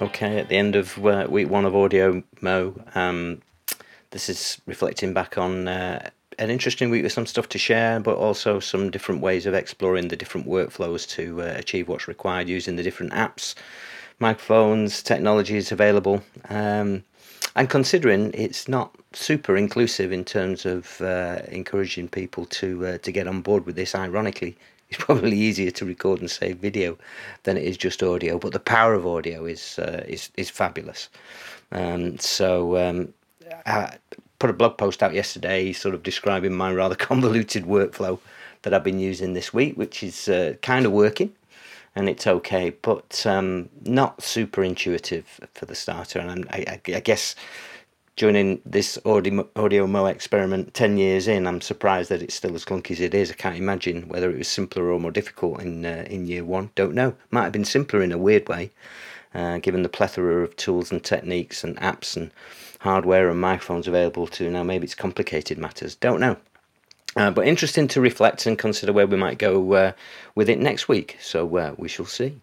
Okay, at the end of uh, week one of Audio Mo, um, this is reflecting back on uh, an interesting week with some stuff to share, but also some different ways of exploring the different workflows to uh, achieve what's required using the different apps, microphones, technologies available. Um, and considering it's not super inclusive in terms of uh, encouraging people to uh, to get on board with this, ironically, it's probably easier to record and save video than it is just audio. But the power of audio is uh, is is fabulous. Um, so um, I put a blog post out yesterday, sort of describing my rather convoluted workflow that I've been using this week, which is uh, kind of working and it's okay, but um, not super intuitive for the starter. And I, I, I guess joining this audio, AudioMo experiment 10 years in, I'm surprised that it's still as clunky as it is. I can't imagine whether it was simpler or more difficult in uh, in year one. Don't know. Might have been simpler in a weird way, uh, given the plethora of tools and techniques and apps and hardware and microphones available to now. Maybe it's complicated matters. Don't know. Uh, but interesting to reflect and consider where we might go uh, with it next week. So uh, we shall see.